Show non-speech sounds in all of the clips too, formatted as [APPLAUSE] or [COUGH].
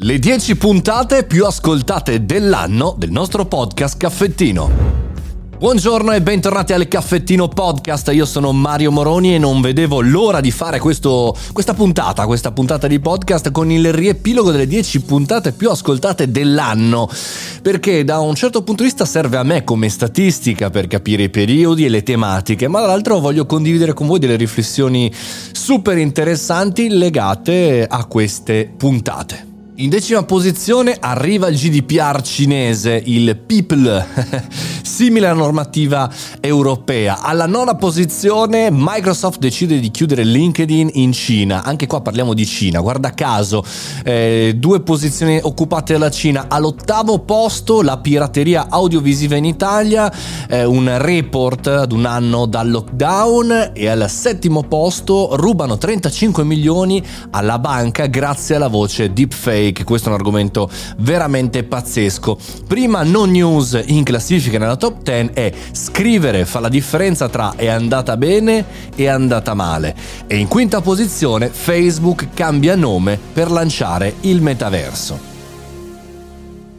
Le 10 puntate più ascoltate dell'anno del nostro podcast Caffettino. Buongiorno e bentornati al Caffettino Podcast, io sono Mario Moroni e non vedevo l'ora di fare questo, questa puntata, questa puntata di podcast con il riepilogo delle 10 puntate più ascoltate dell'anno, perché da un certo punto di vista serve a me come statistica per capire i periodi e le tematiche, ma dall'altro voglio condividere con voi delle riflessioni super interessanti legate a queste puntate. In decima posizione arriva il GDPR cinese, il PIPL, [LAUGHS] simile alla normativa europea. Alla nona posizione Microsoft decide di chiudere LinkedIn in Cina. Anche qua parliamo di Cina, guarda caso, eh, due posizioni occupate dalla Cina. All'ottavo posto la pirateria audiovisiva in Italia, eh, un report ad un anno dal lockdown e al settimo posto rubano 35 milioni alla banca grazie alla voce deepfake fake, questo è un argomento veramente pazzesco. Prima non news in classifica nella top 10 è scrivere fa la differenza tra è andata bene e è andata male. E in quinta posizione Facebook cambia nome per lanciare il metaverso.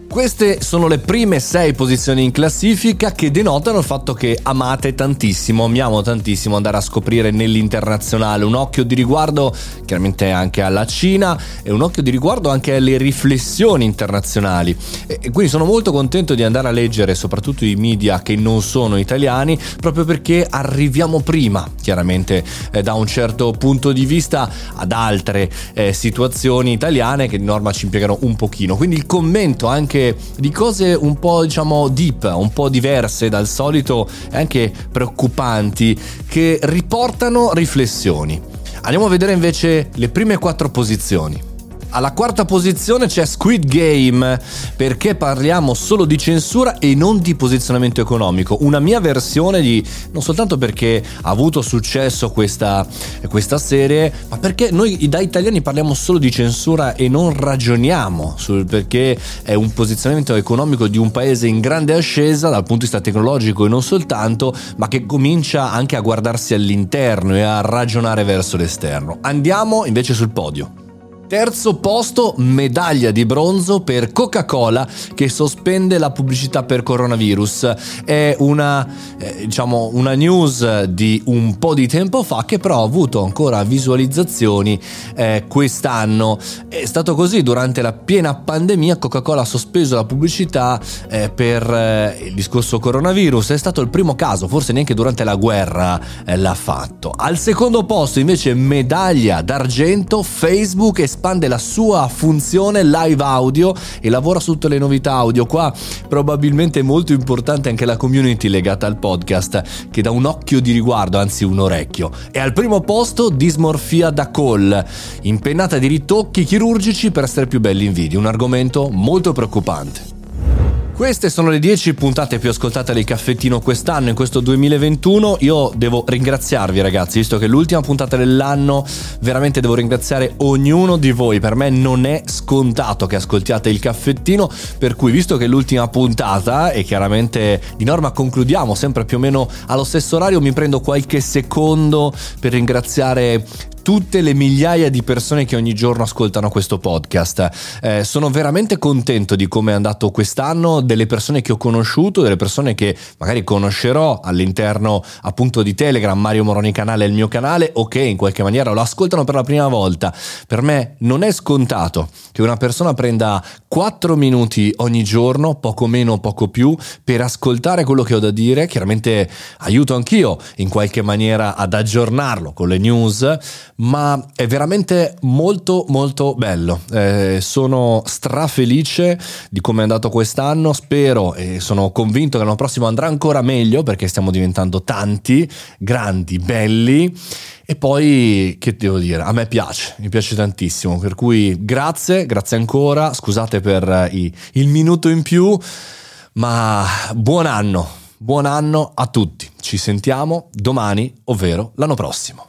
Queste sono le prime sei posizioni in classifica che denotano il fatto che amate tantissimo, amiamo tantissimo andare a scoprire nell'internazionale, un occhio di riguardo chiaramente anche alla Cina e un occhio di riguardo anche alle riflessioni internazionali. E quindi sono molto contento di andare a leggere soprattutto i media che non sono italiani proprio perché arriviamo prima, chiaramente eh, da un certo punto di vista ad altre eh, situazioni italiane che di norma ci impiegano un pochino. Quindi il commento anche anche di cose un po' diciamo deep, un po' diverse dal solito e anche preoccupanti che riportano riflessioni. Andiamo a vedere invece le prime quattro posizioni. Alla quarta posizione c'è Squid Game, perché parliamo solo di censura e non di posizionamento economico. Una mia versione di, non soltanto perché ha avuto successo questa, questa serie, ma perché noi da italiani parliamo solo di censura e non ragioniamo sul perché è un posizionamento economico di un paese in grande ascesa dal punto di vista tecnologico e non soltanto, ma che comincia anche a guardarsi all'interno e a ragionare verso l'esterno. Andiamo invece sul podio. Terzo posto, medaglia di bronzo per Coca-Cola che sospende la pubblicità per coronavirus. È una, eh, diciamo, una news di un po' di tempo fa che però ha avuto ancora visualizzazioni eh, quest'anno. È stato così durante la piena pandemia Coca-Cola ha sospeso la pubblicità eh, per eh, il discorso coronavirus. È stato il primo caso, forse neanche durante la guerra eh, l'ha fatto. Al secondo posto invece medaglia d'argento Facebook e espande la sua funzione live audio e lavora su tutte le novità audio. Qua probabilmente è molto importante anche la community legata al podcast che dà un occhio di riguardo, anzi un orecchio. E al primo posto dismorfia da call, impennata di ritocchi chirurgici per essere più belli in video, un argomento molto preoccupante. Queste sono le 10 puntate più ascoltate del caffettino quest'anno, in questo 2021. Io devo ringraziarvi ragazzi, visto che è l'ultima puntata dell'anno, veramente devo ringraziare ognuno di voi. Per me non è scontato che ascoltiate il caffettino, per cui visto che è l'ultima puntata e chiaramente di norma concludiamo sempre più o meno allo stesso orario, mi prendo qualche secondo per ringraziare tutte le migliaia di persone che ogni giorno ascoltano questo podcast. Eh, sono veramente contento di come è andato quest'anno, delle persone che ho conosciuto, delle persone che magari conoscerò all'interno appunto di Telegram, Mario Moroni canale è il mio canale o che in qualche maniera lo ascoltano per la prima volta. Per me non è scontato che una persona prenda 4 minuti ogni giorno, poco meno, poco più, per ascoltare quello che ho da dire. Chiaramente aiuto anch'io in qualche maniera ad aggiornarlo con le news, ma è veramente molto molto bello. Eh, sono strafelice di come è andato quest'anno, spero e sono convinto che l'anno prossimo andrà ancora meglio perché stiamo diventando tanti, grandi, belli. E poi, che devo dire, a me piace, mi piace tantissimo, per cui grazie, grazie ancora, scusate per i, il minuto in più, ma buon anno, buon anno a tutti, ci sentiamo domani, ovvero l'anno prossimo.